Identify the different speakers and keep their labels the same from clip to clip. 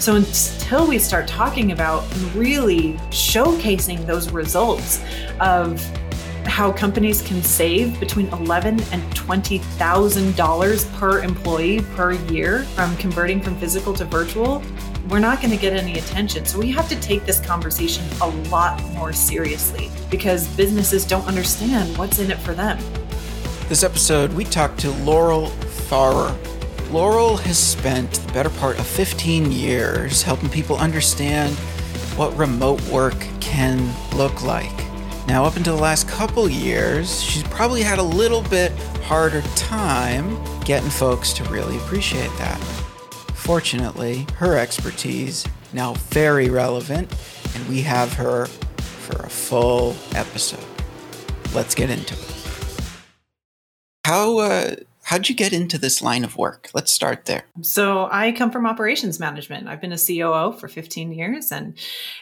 Speaker 1: So until we start talking about really showcasing those results of how companies can save between eleven and twenty thousand dollars per employee per year from converting from physical to virtual, we're not going to get any attention. So we have to take this conversation a lot more seriously because businesses don't understand what's in it for them.
Speaker 2: This episode, we talked to Laurel Farrer. Laurel has spent the better part of 15 years helping people understand what remote work can look like. Now, up until the last couple years, she's probably had a little bit harder time getting folks to really appreciate that. Fortunately, her expertise now very relevant, and we have her for a full episode. Let's get into it. How uh, how'd you get into this line of work? Let's start there.
Speaker 1: So I come from operations management. I've been a COO for 15 years, and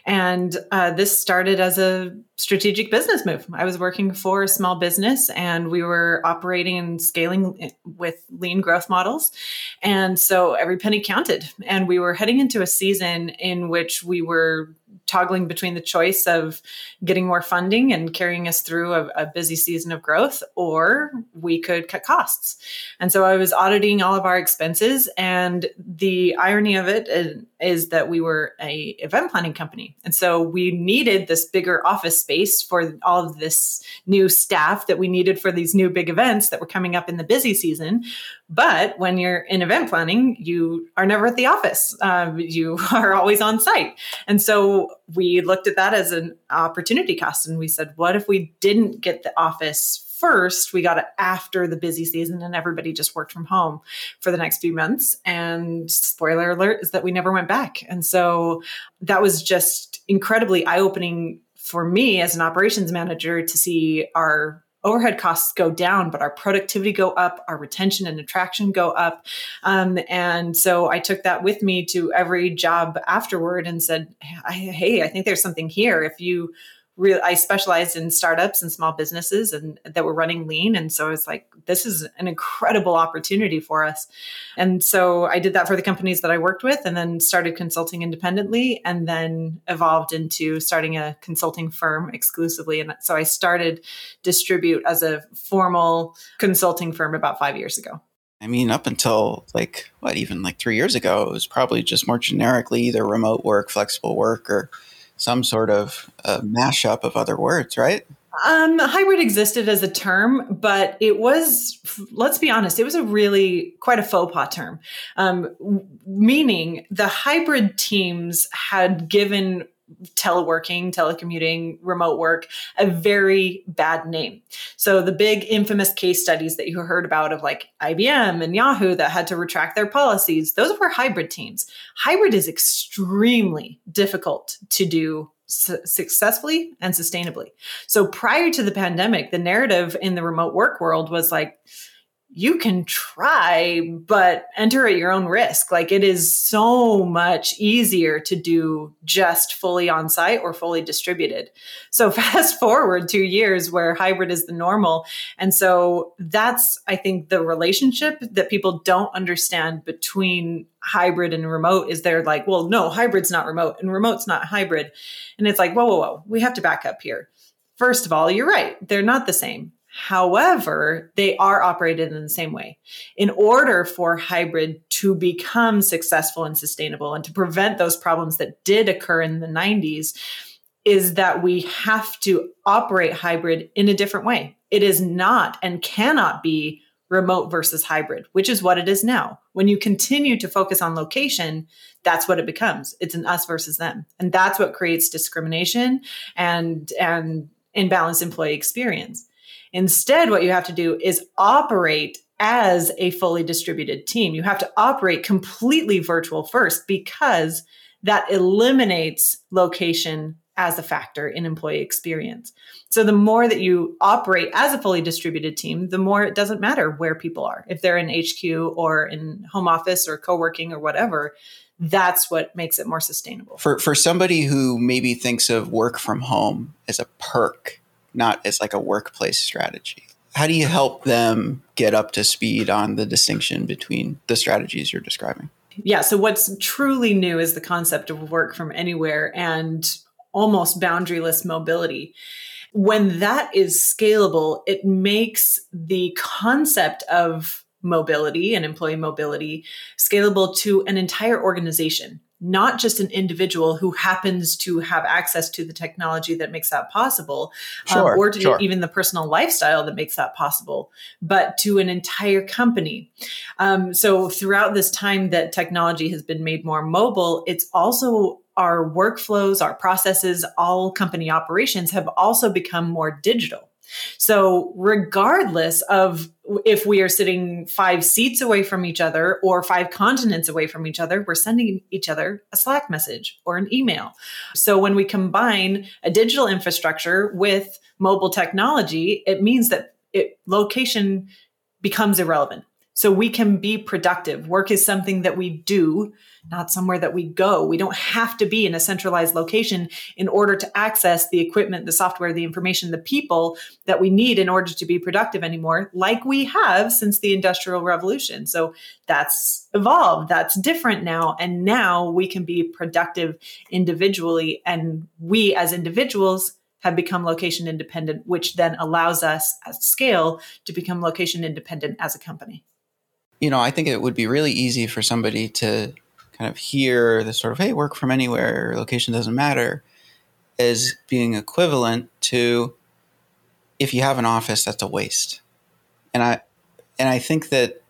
Speaker 1: and uh, this started as a strategic business move. I was working for a small business, and we were operating and scaling with lean growth models, and so every penny counted. And we were heading into a season in which we were toggling between the choice of getting more funding and carrying us through a, a, busy season of growth, or we could cut costs. And so I was auditing all of our expenses. And the irony of it is, is that we were a event planning company. And so we needed this bigger office space for all of this new staff that we needed for these new big events that were coming up in the busy season. But when you're in event planning, you are never at the office. Uh, you are always on site. And so we looked at that as an opportunity cost. And we said, what if we didn't get the office first? We got it after the busy season and everybody just worked from home for the next few months. And spoiler alert is that we never went back. And so that was just incredibly eye opening for me as an operations manager to see our overhead costs go down, but our productivity go up, our retention and attraction go up. Um, and so I took that with me to every job afterward and said, Hey, I think there's something here. If you I specialized in startups and small businesses and that were running lean. And so it's like, this is an incredible opportunity for us. And so I did that for the companies that I worked with and then started consulting independently and then evolved into starting a consulting firm exclusively. And so I started Distribute as a formal consulting firm about five years ago.
Speaker 2: I mean, up until like what, even like three years ago, it was probably just more generically either remote work, flexible work, or some sort of mashup of other words, right?
Speaker 1: Um, hybrid existed as a term, but it was, let's be honest, it was a really quite a faux pas term. Um, meaning the hybrid teams had given teleworking, telecommuting, remote work, a very bad name. So the big infamous case studies that you heard about of like IBM and Yahoo that had to retract their policies, those were hybrid teams. Hybrid is extremely difficult to do successfully and sustainably. So prior to the pandemic, the narrative in the remote work world was like you can try, but enter at your own risk. Like it is so much easier to do just fully on site or fully distributed. So fast forward two years where hybrid is the normal. And so that's, I think, the relationship that people don't understand between hybrid and remote is they're like, well, no, hybrid's not remote and remote's not hybrid. And it's like, whoa, whoa, whoa, we have to back up here. First of all, you're right. They're not the same. However, they are operated in the same way. In order for hybrid to become successful and sustainable and to prevent those problems that did occur in the 90s, is that we have to operate hybrid in a different way. It is not and cannot be remote versus hybrid, which is what it is now. When you continue to focus on location, that's what it becomes. It's an us versus them. And that's what creates discrimination and and imbalanced employee experience. Instead, what you have to do is operate as a fully distributed team. You have to operate completely virtual first because that eliminates location as a factor in employee experience. So the more that you operate as a fully distributed team, the more it doesn't matter where people are. If they're in HQ or in home office or co-working or whatever, that's what makes it more sustainable.
Speaker 2: For for somebody who maybe thinks of work from home as a perk, not as like a workplace strategy. How do you help them get up to speed on the distinction between the strategies you're describing?
Speaker 1: Yeah. So what's truly new is the concept of work from anywhere and almost boundaryless mobility. When that is scalable, it makes the concept of mobility and employee mobility scalable to an entire organization not just an individual who happens to have access to the technology that makes that possible,
Speaker 2: um, sure,
Speaker 1: um, or to
Speaker 2: sure.
Speaker 1: even the personal lifestyle that makes that possible, but to an entire company. Um, so, throughout this time that technology has been made more mobile, it's also our workflows, our processes, all company operations have also become more digital. So, regardless of if we are sitting five seats away from each other or five continents away from each other, we're sending each other a Slack message or an email. So, when we combine a digital infrastructure with mobile technology, it means that it, location becomes irrelevant. So we can be productive. Work is something that we do, not somewhere that we go. We don't have to be in a centralized location in order to access the equipment, the software, the information, the people that we need in order to be productive anymore, like we have since the Industrial Revolution. So that's evolved. That's different now. And now we can be productive individually. And we as individuals have become location independent, which then allows us at scale to become location independent as a company
Speaker 2: you know, I think it would be really easy for somebody to kind of hear the sort of, hey, work from anywhere, location doesn't matter, as being equivalent to if you have an office, that's a waste. And I and I think that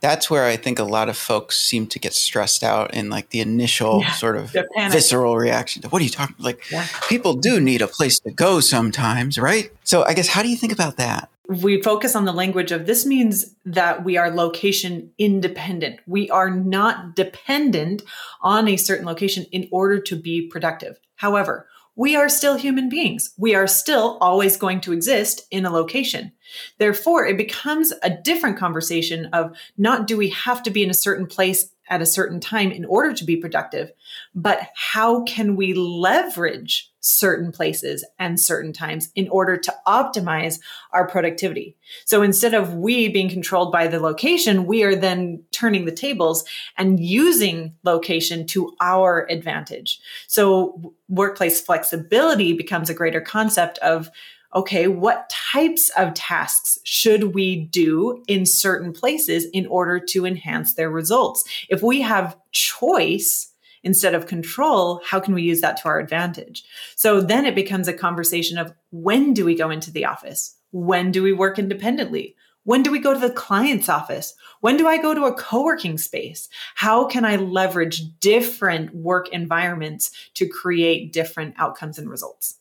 Speaker 2: that's where I think a lot of folks seem to get stressed out in like the initial yeah, sort of visceral reaction to what are you talking like yeah. people do need a place to go sometimes, right? So I guess how do you think about that?
Speaker 1: We focus on the language of this means that we are location independent. We are not dependent on a certain location in order to be productive. However, we are still human beings. We are still always going to exist in a location. Therefore, it becomes a different conversation of not do we have to be in a certain place at a certain time in order to be productive, but how can we leverage certain places and certain times in order to optimize our productivity? So instead of we being controlled by the location, we are then turning the tables and using location to our advantage. So workplace flexibility becomes a greater concept of okay, what types of tasks should we do in certain places in order to enhance their results? If we have choice, instead of control, how can we use that to our advantage? So then it becomes a conversation of when do we go into the office? When do we work independently? When do we go to the client's office? When do I go to a co working space? How can I leverage different work environments to create different outcomes and results?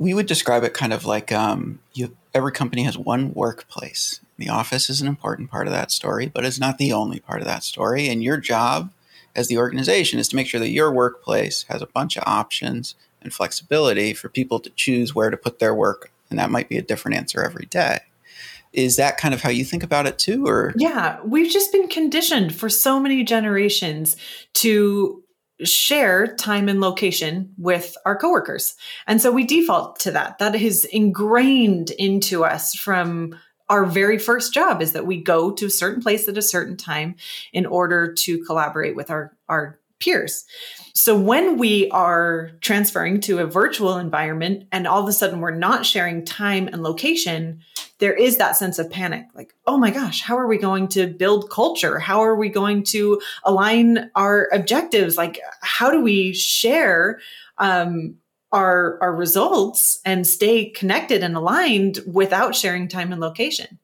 Speaker 2: we would describe it kind of like um, you, every company has one workplace. The office is an important part of that story, but it's not the only part of that story. And your job as the organization is to make sure that your workplace has a bunch of options and flexibility for people to choose where to put their work. And that might be a different answer every day. Is that kind of how you think about it too? Or
Speaker 1: yeah, we've just been conditioned for so many generations to share time and location with our coworkers. And so we default to that. That is ingrained into us from our very first job is that we go to a certain place at a certain time in order to collaborate with our, our peers. So when we are transferring to a virtual environment and all of a sudden we're not sharing time and location, there is that sense of panic like, oh my gosh, how are we going to build culture? How are we going to align our objectives? Like, how do we share? Um, our, our results and stay connected and aligned without sharing time and location.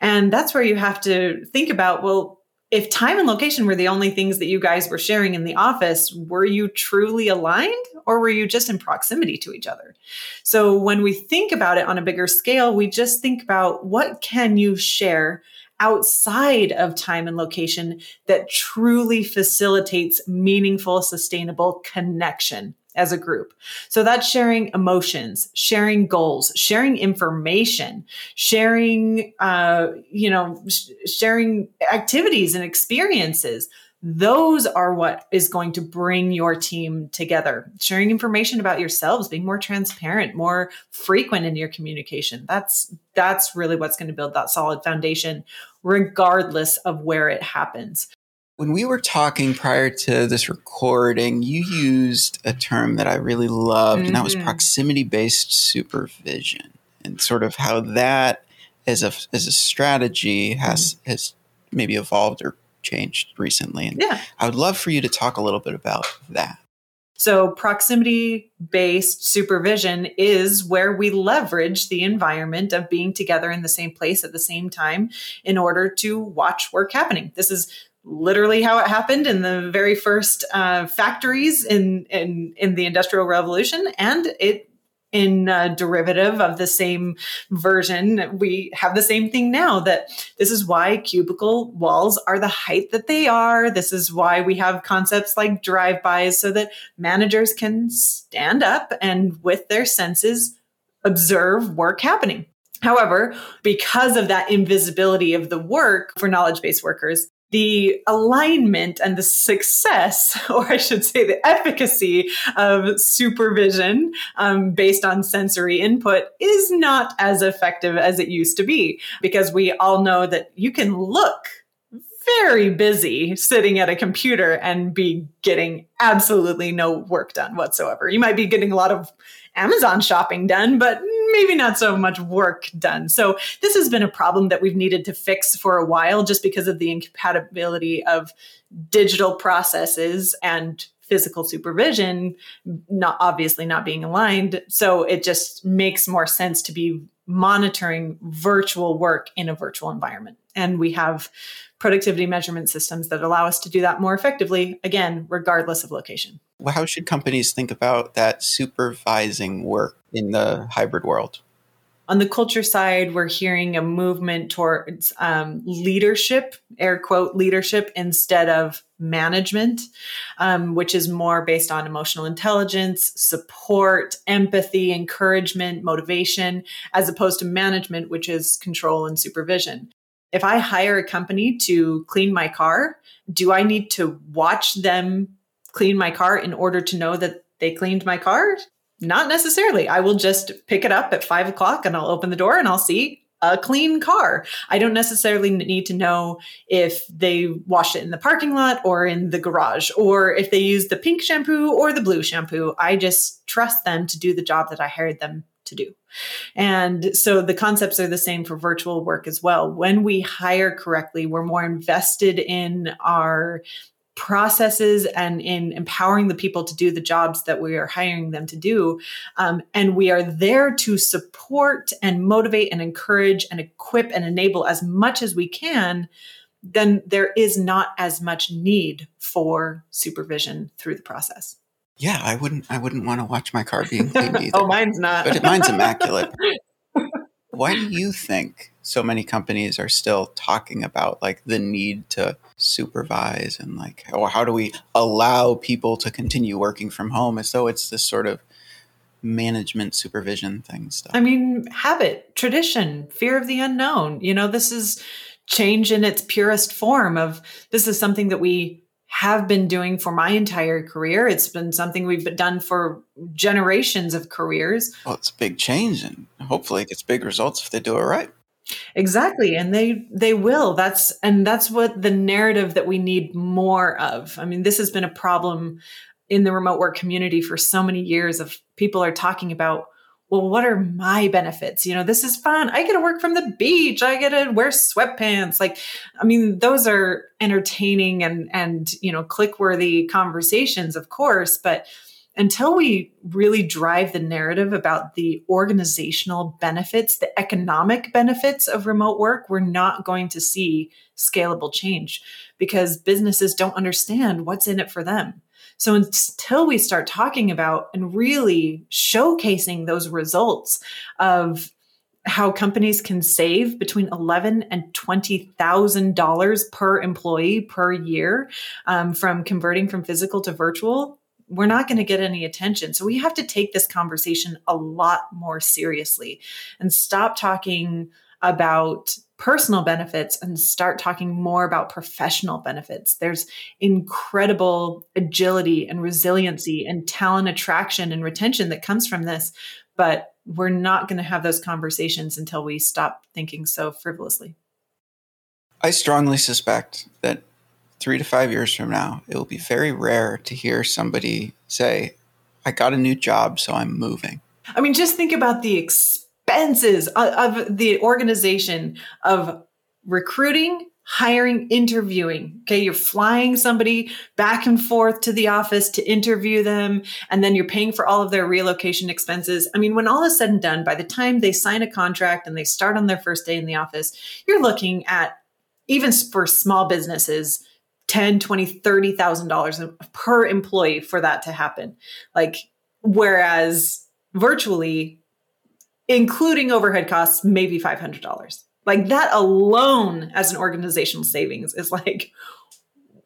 Speaker 1: And that's where you have to think about well, if time and location were the only things that you guys were sharing in the office, were you truly aligned or were you just in proximity to each other? So when we think about it on a bigger scale, we just think about what can you share outside of time and location that truly facilitates meaningful, sustainable connection as a group. So that's sharing emotions, sharing goals, sharing information, sharing, uh, you know, sh- sharing activities and experiences. Those are what is going to bring your team together. Sharing information about yourselves, being more transparent, more frequent in your communication. That's that's really what's going to build that solid foundation regardless of where it happens.
Speaker 2: When we were talking prior to this recording, you used a term that I really loved, mm-hmm. and that was mm-hmm. proximity based supervision, and sort of how that as a as a strategy has mm-hmm. has maybe evolved or changed recently. And
Speaker 1: yeah.
Speaker 2: I would love for you to talk a little bit about that.
Speaker 1: So, proximity based supervision is where we leverage the environment of being together in the same place at the same time in order to watch work happening. This is literally how it happened in the very first uh, factories in, in in the industrial revolution and it in a derivative of the same version, we have the same thing now that this is why cubicle walls are the height that they are. This is why we have concepts like drive-bys so that managers can stand up and with their senses observe work happening. However, because of that invisibility of the work for knowledge based workers, the alignment and the success, or I should say, the efficacy of supervision um, based on sensory input is not as effective as it used to be because we all know that you can look very busy sitting at a computer and be getting absolutely no work done whatsoever. You might be getting a lot of Amazon shopping done, but maybe not so much work done. So this has been a problem that we've needed to fix for a while just because of the incompatibility of digital processes and physical supervision not obviously not being aligned. So it just makes more sense to be monitoring virtual work in a virtual environment. And we have productivity measurement systems that allow us to do that more effectively again regardless of location
Speaker 2: how should companies think about that supervising work in the hybrid world?
Speaker 1: On the culture side, we're hearing a movement towards um, leadership, air quote leadership, instead of management, um, which is more based on emotional intelligence, support, empathy, encouragement, motivation, as opposed to management, which is control and supervision. If I hire a company to clean my car, do I need to watch them clean my car in order to know that they cleaned my car? Not necessarily. I will just pick it up at five o'clock and I'll open the door and I'll see a clean car. I don't necessarily need to know if they washed it in the parking lot or in the garage or if they used the pink shampoo or the blue shampoo. I just trust them to do the job that I hired them to do. And so the concepts are the same for virtual work as well. When we hire correctly, we're more invested in our processes and in empowering the people to do the jobs that we are hiring them to do. Um, and we are there to support and motivate and encourage and equip and enable as much as we can. Then there is not as much need for supervision through the process.
Speaker 2: Yeah, I wouldn't. I wouldn't want to watch my car being cleaned either.
Speaker 1: oh, mine's not.
Speaker 2: but mine's immaculate. Why do mm. you think so many companies are still talking about like the need to supervise and like or how do we allow people to continue working from home as though it's this sort of management supervision thing stuff?
Speaker 1: I mean, habit, tradition, fear of the unknown. You know, this is change in its purest form of this is something that we have been doing for my entire career. It's been something we've done for generations of careers.
Speaker 2: Well, it's a big change, and hopefully, it gets big results if they do it right.
Speaker 1: Exactly, and they they will. That's and that's what the narrative that we need more of. I mean, this has been a problem in the remote work community for so many years. Of people are talking about well, what are my benefits? You know, this is fun. I get to work from the beach. I get to wear sweatpants. Like, I mean, those are entertaining and and you know, click worthy conversations, of course, but until we really drive the narrative about the organizational benefits, the economic benefits of remote work, we're not going to see scalable change because businesses don't understand what's in it for them. So until we start talking about and really showcasing those results of how companies can save between eleven and twenty thousand dollars per employee per year um, from converting from physical to virtual, we're not going to get any attention. So we have to take this conversation a lot more seriously and stop talking about personal benefits and start talking more about professional benefits. There's incredible agility and resiliency and talent attraction and retention that comes from this, but we're not going to have those conversations until we stop thinking so frivolously.
Speaker 2: I strongly suspect that three to five years from now, it will be very rare to hear somebody say, I got a new job, so I'm moving.
Speaker 1: I mean, just think about the expenses of, of the organization of recruiting, hiring, interviewing. Okay, you're flying somebody back and forth to the office to interview them, and then you're paying for all of their relocation expenses. I mean, when all is said and done, by the time they sign a contract and they start on their first day in the office, you're looking at even for small businesses 10 20 30 thousand dollars per employee for that to happen like whereas virtually including overhead costs maybe $500 like that alone as an organizational savings is like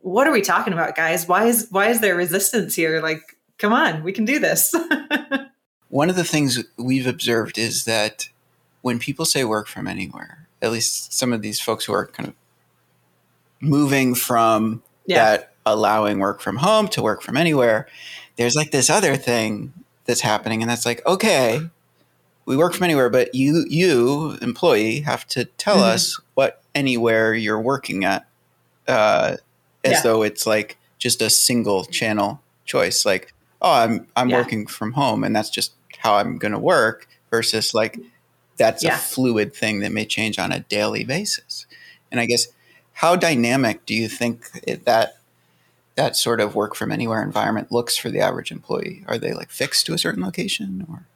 Speaker 1: what are we talking about guys? Why is why is there resistance here? Like come on we can do this.
Speaker 2: One of the things we've observed is that when people say work from anywhere at least some of these folks who are kind of moving from yeah. that allowing work from home to work from anywhere, there's like this other thing that's happening, and that's like, okay, we work from anywhere, but you, you employee, have to tell mm-hmm. us what anywhere you're working at, uh, as yeah. though it's like just a single channel choice. Like, oh, I'm I'm yeah. working from home, and that's just how I'm going to work. Versus like that's a fluid thing that may change on a daily basis. And I guess how dynamic do you think it, that that sort of work from anywhere environment looks for the average employee? Are they like fixed to a certain location or?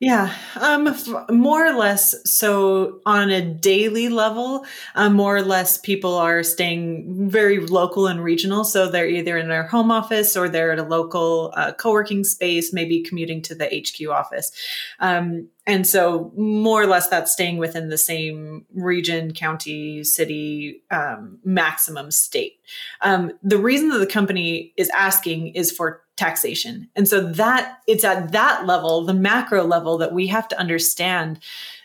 Speaker 1: Yeah, um, f- more or less. So on a daily level, um, more or less, people are staying very local and regional. So they're either in their home office or they're at a local uh, co-working space, maybe commuting to the HQ office. Um, and so more or less that's staying within the same region county city um, maximum state um, the reason that the company is asking is for taxation and so that it's at that level the macro level that we have to understand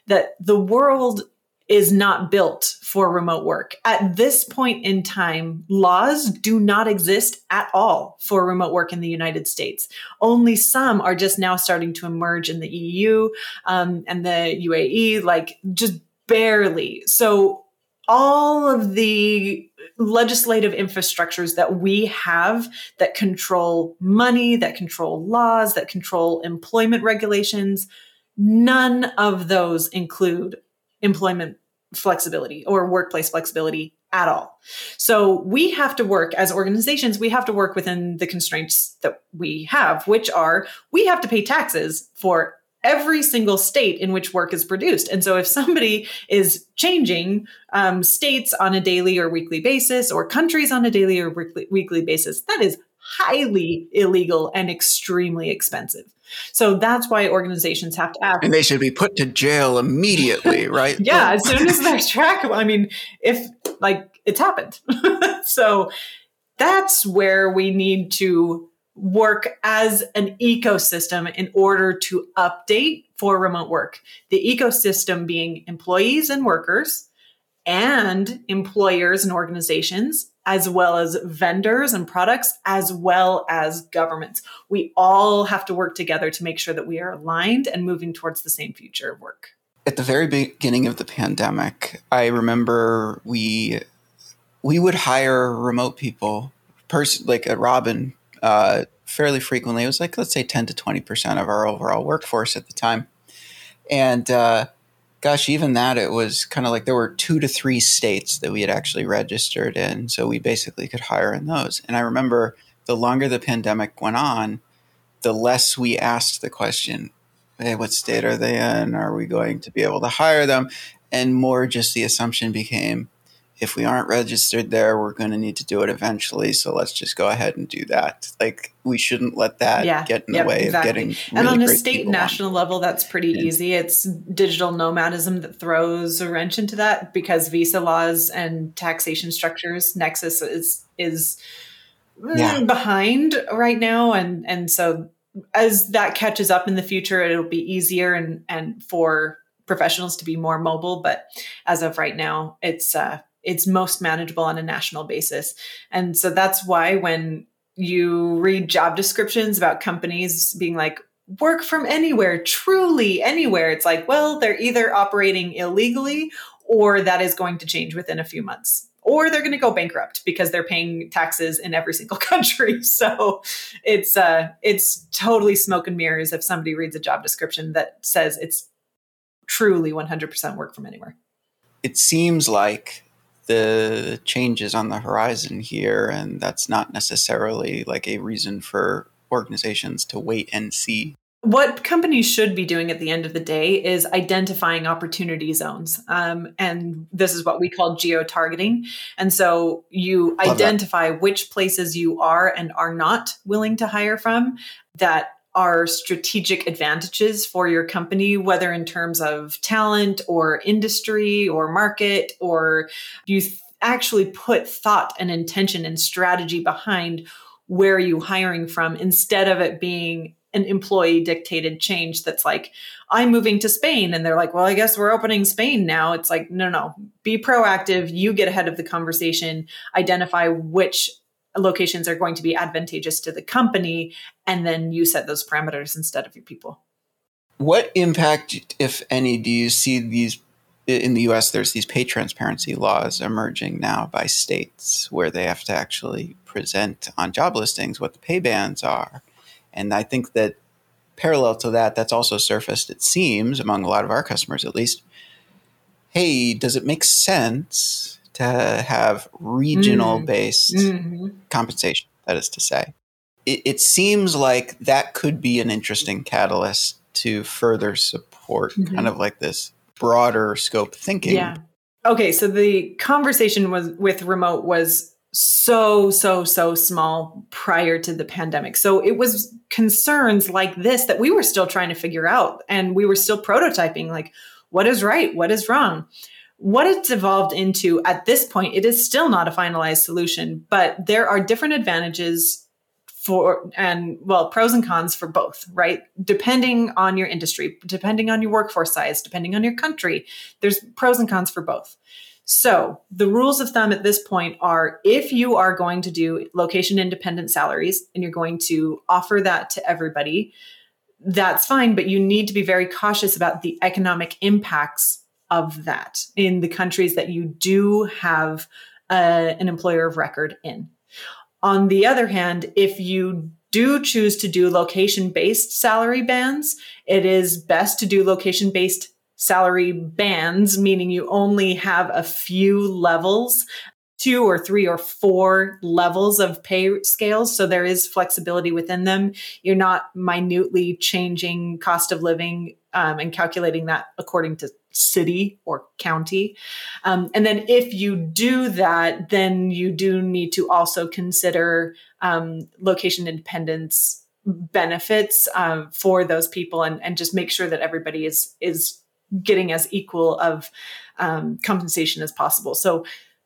Speaker 1: that the world is not built for remote work. At this point in time, laws do not exist at all for remote work in the United States. Only some are just now starting to emerge in the EU um, and the UAE, like just barely. So, all of the legislative infrastructures that we have that control money, that control laws, that control employment regulations, none of those include employment flexibility or workplace flexibility at all. So we have to work as organizations, we have to work within the constraints that we have, which are we have to pay taxes for every single state in which work is produced. And so if somebody is changing um, states on a daily or weekly basis or countries on a daily or weekly, weekly basis, that is highly illegal and extremely expensive. So that's why organizations have to act.
Speaker 2: And they should be put to jail immediately, right?
Speaker 1: yeah, as soon as they track. I mean, if like it's happened. so that's where we need to work as an ecosystem in order to update for remote work. The ecosystem being employees and workers and employers and organizations as well as vendors and products, as well as governments. We all have to work together to make sure that we are aligned and moving towards the same future of work.
Speaker 2: At the very beginning of the pandemic, I remember we we would hire remote people, pers- like at Robin, uh, fairly frequently. It was like let's say ten to twenty percent of our overall workforce at the time, and uh, gosh, even that, it was kind of like there were two to three states that we had actually registered in. So we basically could hire in those. And I remember the longer the pandemic went on, the less we asked the question, hey, what state are they in? Are we going to be able to hire them? And more just the assumption became, if we aren't registered there, we're going to need to do it eventually. So let's just go ahead and do that. Like we shouldn't let that yeah, get in yep, the way exactly. of getting. Really
Speaker 1: and on a state national on. level, that's pretty yeah. easy. It's digital nomadism that throws a wrench into that because visa laws and taxation structures, Nexus is is yeah. behind right now, and and so as that catches up in the future, it'll be easier and and for professionals to be more mobile. But as of right now, it's uh, it's most manageable on a national basis. And so that's why when you read job descriptions about companies being like, work from anywhere, truly anywhere, it's like, well, they're either operating illegally or that is going to change within a few months. or they're going to go bankrupt because they're paying taxes in every single country. So it's uh, it's totally smoke and mirrors if somebody reads a job description that says it's truly 100% work from anywhere.
Speaker 2: It seems like the changes on the horizon here, and that's not necessarily like a reason for organizations to wait and see
Speaker 1: what companies should be doing at the end of the day is identifying opportunity zones. Um, and this is what we call geo targeting. And so you Love identify that. which places you are and are not willing to hire from that are strategic advantages for your company, whether in terms of talent or industry or market, or you th- actually put thought and intention and strategy behind where are you hiring from instead of it being an employee dictated change that's like i'm moving to spain and they're like well i guess we're opening spain now. It's like no no. Be proactive. You get ahead of the conversation. Identify which locations are going to be advantageous to the company and then you set those parameters instead of your people
Speaker 2: what impact if any do you see these in the US there's these pay transparency laws emerging now by states where they have to actually present on job listings what the pay bands are and I think that parallel to that, that's also surfaced, it seems, among a lot of our customers at least. Hey, does it make sense to have regional based mm-hmm. compensation? That is to say, it, it, seems like that could be an interesting catalyst to further support mm-hmm. kind of like this broader scope thinking.
Speaker 1: Yeah. Okay, so the conversation was with remote was so so so small prior to the pandemic so it was concerns like this that we were still trying to figure out and we were still prototyping like what is right what is wrong what it's evolved into at this point it is still not a finalized solution but there are different advantages for and well pros and cons for both right? Depending on your industry depending on your workforce size depending on your country there's pros and cons for both. So, the rules of thumb at this point are if you are going to do location independent salaries and you're going to offer that to everybody, that's fine, but you need to be very cautious about the economic impacts of that in the countries that you do have uh, an employer of record in. On the other hand, if you do choose to do location based salary bands, it is best to do location based salary bands, meaning you only have a few levels two or three or four levels of pay scales. So there is flexibility within them. You're not minutely changing cost of living um, and calculating that according to city or county. Um, and then if you do that, then you do need to also consider um, location independence benefits uh, for those people and, and just make sure that everybody is is getting as equal of um, compensation as possible. So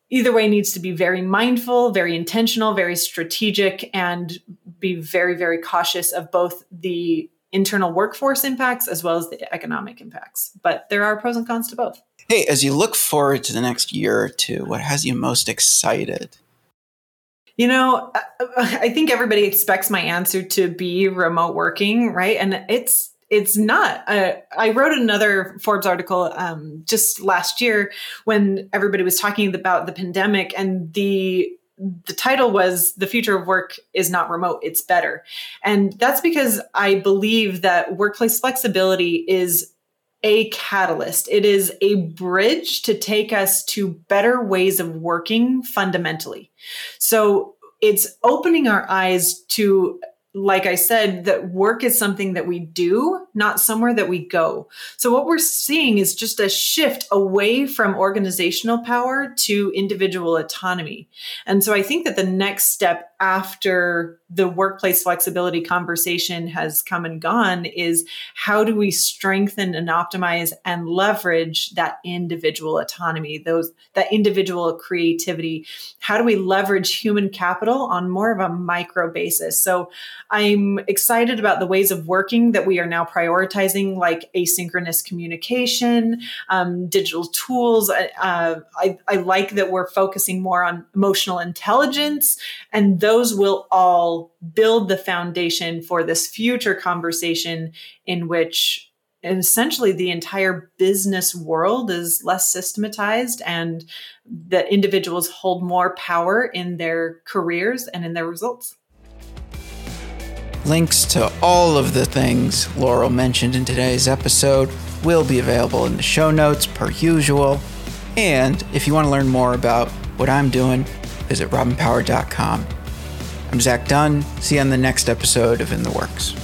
Speaker 1: either way needs to be very mindful, very intentional, very strategic, and be very, very cautious of both the internal workforce impacts as well as the economic impacts. But there are pros and cons to both.
Speaker 2: Hey, as you look forward to the next year or two, what has you most excited?
Speaker 1: You know, I think everybody expects my answer to be remote working, right? And it's it's not. Uh, I wrote another Forbes article um, just last year when everybody was talking about the pandemic, and the the title was "The Future of Work is Not Remote; It's Better," and that's because I believe that workplace flexibility is a catalyst. It is a bridge to take us to better ways of working fundamentally. So it's opening our eyes to like I said, that work is something that we do, not somewhere that we go. So, what we're seeing is just a shift away from organizational power to individual autonomy. And so, I think that the next step after the workplace flexibility conversation has come and gone is how do we strengthen and optimize and leverage that individual autonomy, those that individual creativity? How do we leverage human capital on more of a micro basis? So, I'm excited about the ways of working that we are now prioritizing, like asynchronous communication, um, digital tools. Uh, I, I like that we're focusing more on emotional intelligence, and those will all build the foundation for this future conversation in which essentially the entire business world is less systematized and that individuals hold more power in their careers and in their results.
Speaker 2: Links to all of the things Laurel mentioned in today's episode will be available in the show notes per usual. And if you want to learn more about what I'm doing, visit robinpowered.com. I'm Zach Dunn. See you on the next episode of In the Works.